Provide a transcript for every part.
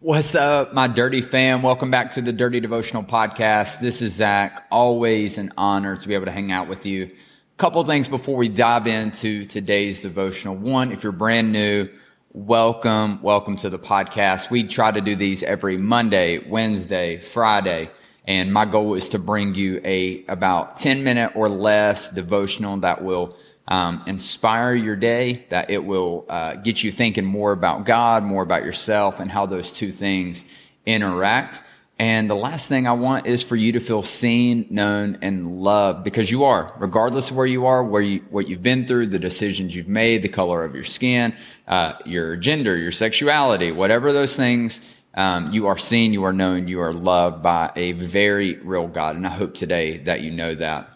What's up, my dirty fam? Welcome back to the Dirty Devotional Podcast. This is Zach. Always an honor to be able to hang out with you. A couple things before we dive into today's devotional. One, if you're brand new, welcome, welcome to the podcast. We try to do these every Monday, Wednesday, Friday, and my goal is to bring you a about 10 minute or less devotional that will um, inspire your day, that it will uh, get you thinking more about God, more about yourself, and how those two things interact. And the last thing I want is for you to feel seen, known, and loved because you are, regardless of where you are, where you, what you've been through, the decisions you've made, the color of your skin, uh, your gender, your sexuality, whatever those things, um, you are seen, you are known, you are loved by a very real God. And I hope today that you know that.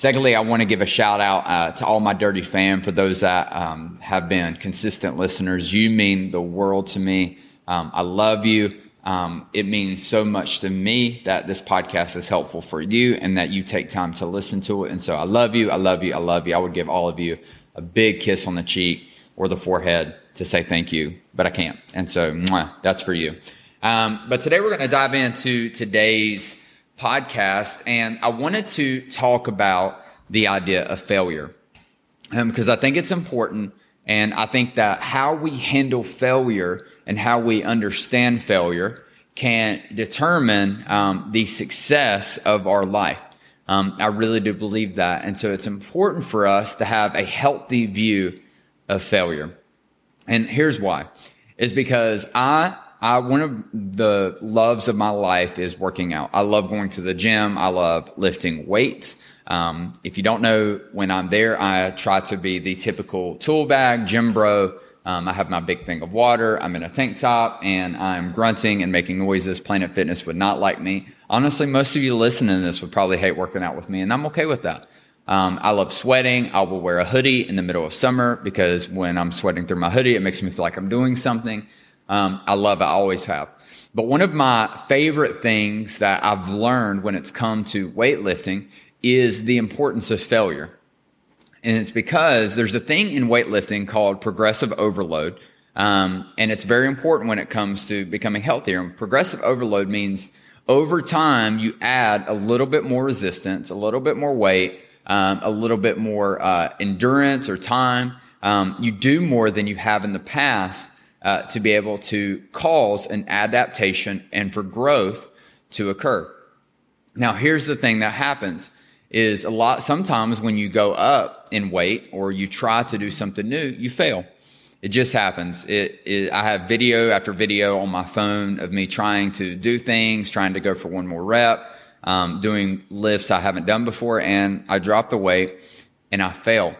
Secondly, I want to give a shout out uh, to all my dirty fam for those that um, have been consistent listeners. You mean the world to me. Um, I love you. Um, it means so much to me that this podcast is helpful for you and that you take time to listen to it. And so I love you. I love you. I love you. I would give all of you a big kiss on the cheek or the forehead to say thank you, but I can't. And so mwah, that's for you. Um, but today we're going to dive into today's podcast, and I wanted to talk about the idea of failure because um, I think it's important. And I think that how we handle failure and how we understand failure can determine um, the success of our life. Um, I really do believe that. And so it's important for us to have a healthy view of failure. And here's why is because I I, one of the loves of my life is working out. I love going to the gym. I love lifting weights. Um, if you don't know when I'm there, I try to be the typical tool bag, gym bro. Um, I have my big thing of water. I'm in a tank top and I'm grunting and making noises. Planet Fitness would not like me. Honestly, most of you listening to this would probably hate working out with me, and I'm okay with that. Um, I love sweating. I will wear a hoodie in the middle of summer because when I'm sweating through my hoodie, it makes me feel like I'm doing something. Um, I love it. I always have. But one of my favorite things that I've learned when it's come to weightlifting is the importance of failure. And it's because there's a thing in weightlifting called progressive overload. Um, and it's very important when it comes to becoming healthier. And progressive overload means over time, you add a little bit more resistance, a little bit more weight, um, a little bit more uh, endurance or time. Um, you do more than you have in the past uh, to be able to cause an adaptation and for growth to occur. Now, here's the thing that happens is a lot, sometimes when you go up in weight or you try to do something new, you fail. It just happens. It, it, I have video after video on my phone of me trying to do things, trying to go for one more rep, um, doing lifts I haven't done before, and I drop the weight and I fail.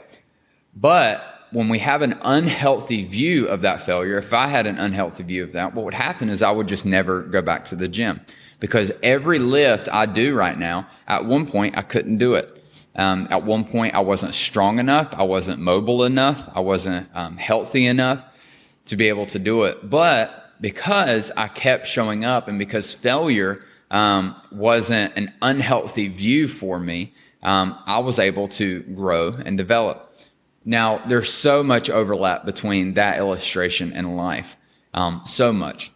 But when we have an unhealthy view of that failure, if I had an unhealthy view of that, what would happen is I would just never go back to the gym because every lift I do right now, at one point I couldn't do it. Um, at one point I wasn't strong enough, I wasn't mobile enough, I wasn't um, healthy enough to be able to do it. But because I kept showing up and because failure um, wasn't an unhealthy view for me, um, I was able to grow and develop. Now, there's so much overlap between that illustration and life. Um, so much.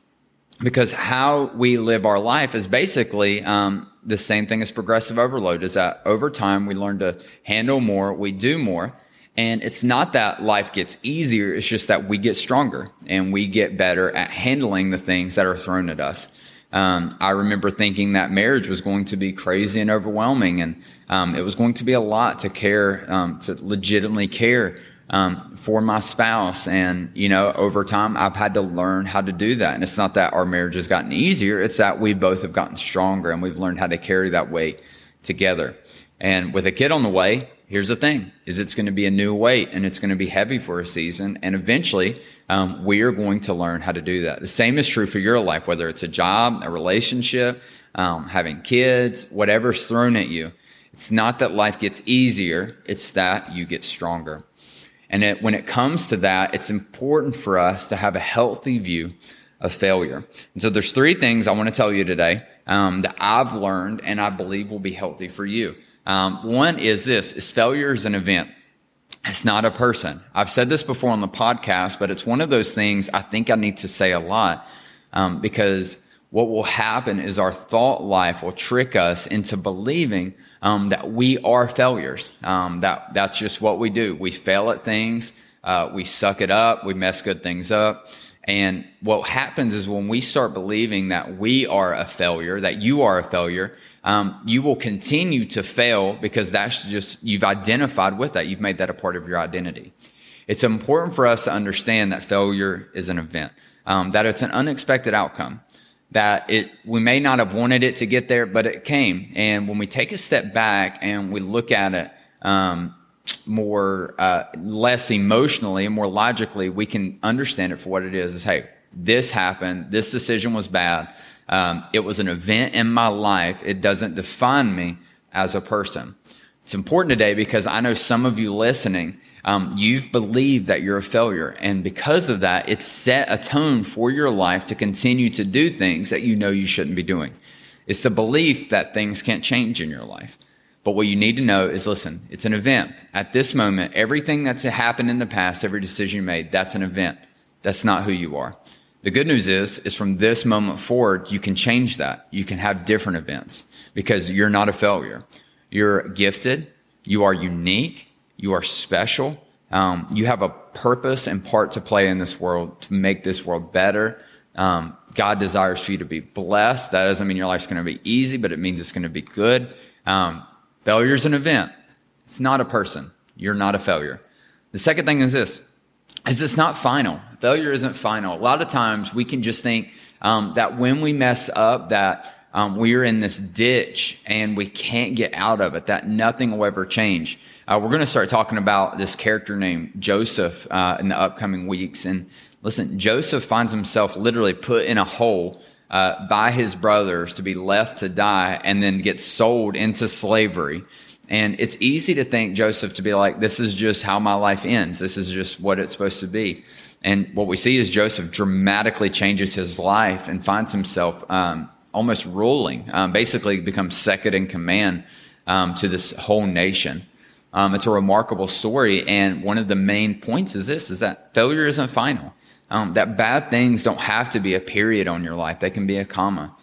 Because how we live our life is basically um, the same thing as progressive overload, is that over time we learn to handle more, we do more. And it's not that life gets easier, it's just that we get stronger and we get better at handling the things that are thrown at us. Um, I remember thinking that marriage was going to be crazy and overwhelming, and um, it was going to be a lot to care, um, to legitimately care um, for my spouse. And, you know, over time, I've had to learn how to do that. And it's not that our marriage has gotten easier, it's that we both have gotten stronger and we've learned how to carry that weight together. And with a kid on the way, here's the thing is it's going to be a new weight and it's going to be heavy for a season and eventually um, we are going to learn how to do that. The same is true for your life whether it's a job a relationship um, having kids whatever's thrown at you. It's not that life gets easier it's that you get stronger. And it, when it comes to that it's important for us to have a healthy view of failure. And so there's three things i want to tell you today um, that i've learned and i believe will be healthy for you um, one is this: is failure is an event. It's not a person. I've said this before on the podcast, but it's one of those things I think I need to say a lot um, because what will happen is our thought life will trick us into believing um, that we are failures. Um, that that's just what we do. We fail at things. Uh, we suck it up. We mess good things up. And what happens is when we start believing that we are a failure, that you are a failure, um, you will continue to fail because that's just, you've identified with that. You've made that a part of your identity. It's important for us to understand that failure is an event, um, that it's an unexpected outcome, that it, we may not have wanted it to get there, but it came. And when we take a step back and we look at it, um, more, uh, less emotionally and more logically, we can understand it for what it is, is, hey, this happened. This decision was bad. Um, it was an event in my life. It doesn't define me as a person. It's important today because I know some of you listening, um, you've believed that you're a failure. And because of that, it's set a tone for your life to continue to do things that you know you shouldn't be doing. It's the belief that things can't change in your life. But what you need to know is listen, it's an event. At this moment, everything that's happened in the past, every decision you made, that's an event. That's not who you are. The good news is, is from this moment forward, you can change that. You can have different events because you're not a failure. You're gifted. You are unique. You are special. Um, you have a purpose and part to play in this world to make this world better. Um, God desires for you to be blessed. That doesn't mean your life's going to be easy, but it means it's going to be good. Um, failure is an event. It's not a person. You're not a failure. The second thing is this is it's not final. Failure isn't final. A lot of times we can just think um, that when we mess up, that um, we're in this ditch and we can't get out of it, that nothing will ever change. Uh, we're going to start talking about this character named Joseph uh, in the upcoming weeks. And listen, Joseph finds himself literally put in a hole uh, by his brothers to be left to die and then get sold into slavery. And it's easy to think Joseph to be like, this is just how my life ends. This is just what it's supposed to be. And what we see is Joseph dramatically changes his life and finds himself um, almost ruling, um, basically becomes second in command um, to this whole nation. Um, it's a remarkable story. And one of the main points is this, is that failure isn't final. Um, that bad things don't have to be a period on your life. They can be a comma.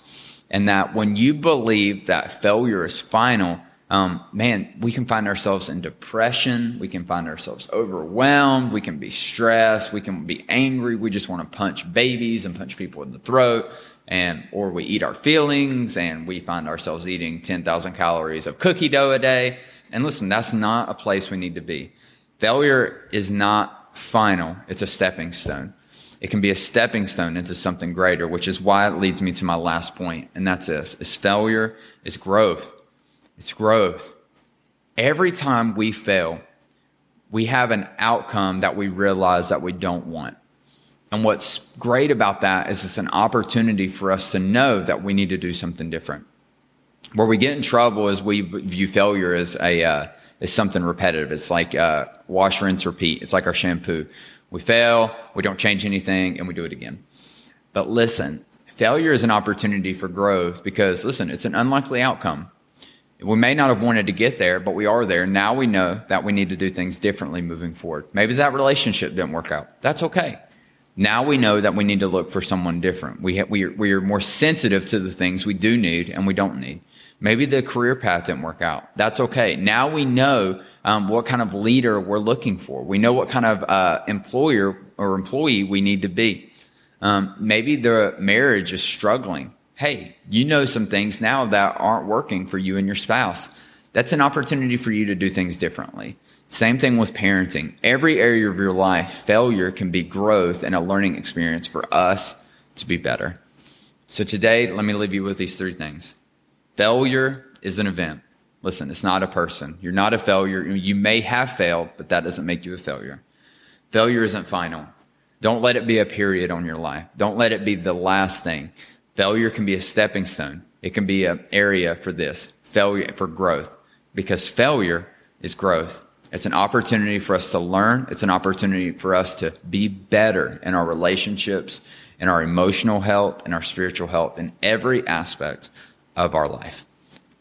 And that when you believe that failure is final, um, man, we can find ourselves in depression. We can find ourselves overwhelmed. We can be stressed. We can be angry. We just want to punch babies and punch people in the throat. And, or we eat our feelings and we find ourselves eating 10,000 calories of cookie dough a day. And listen, that's not a place we need to be. Failure is not final. It's a stepping stone. It can be a stepping stone into something greater, which is why it leads me to my last point. And that's this, is failure is growth. It's growth. Every time we fail, we have an outcome that we realize that we don't want. And what's great about that is it's an opportunity for us to know that we need to do something different. Where we get in trouble is we view failure as a uh, as something repetitive. It's like uh, wash, rinse, repeat. It's like our shampoo. We fail, we don't change anything, and we do it again. But listen, failure is an opportunity for growth because listen, it's an unlikely outcome. We may not have wanted to get there, but we are there. Now we know that we need to do things differently moving forward. Maybe that relationship didn't work out. That's okay. Now we know that we need to look for someone different. We, ha- we, are, we are more sensitive to the things we do need and we don't need. Maybe the career path didn't work out. That's okay. Now we know um, what kind of leader we're looking for. We know what kind of uh, employer or employee we need to be. Um, maybe the marriage is struggling hey, you know some things now that aren't working for you and your spouse. That's an opportunity for you to do things differently. Same thing with parenting. Every area of your life, failure can be growth and a learning experience for us to be better. So today, let me leave you with these three things. Failure is an event. Listen, it's not a person. You're not a failure. You may have failed, but that doesn't make you a failure. Failure isn't final. Don't let it be a period on your life. Don't let it be the last thing. Failure can be a stepping stone. It can be an area for this failure for growth because failure is growth. It's an opportunity for us to learn. It's an opportunity for us to be better in our relationships, in our emotional health, in our spiritual health, in every aspect of our life.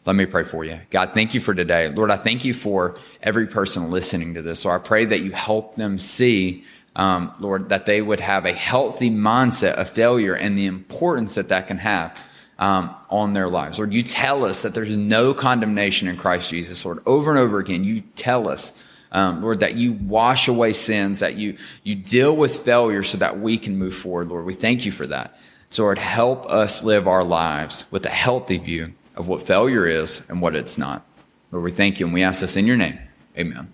Let me pray for you. God, thank you for today. Lord, I thank you for every person listening to this. So I pray that you help them see, um, Lord, that they would have a healthy mindset of failure and the importance that that can have um, on their lives. Lord, you tell us that there's no condemnation in Christ Jesus. Lord, over and over again, you tell us, um, Lord, that you wash away sins, that you you deal with failure so that we can move forward. Lord, we thank you for that. So, Lord, help us live our lives with a healthy view of what failure is and what it's not. Lord, we thank you and we ask this in your name. Amen.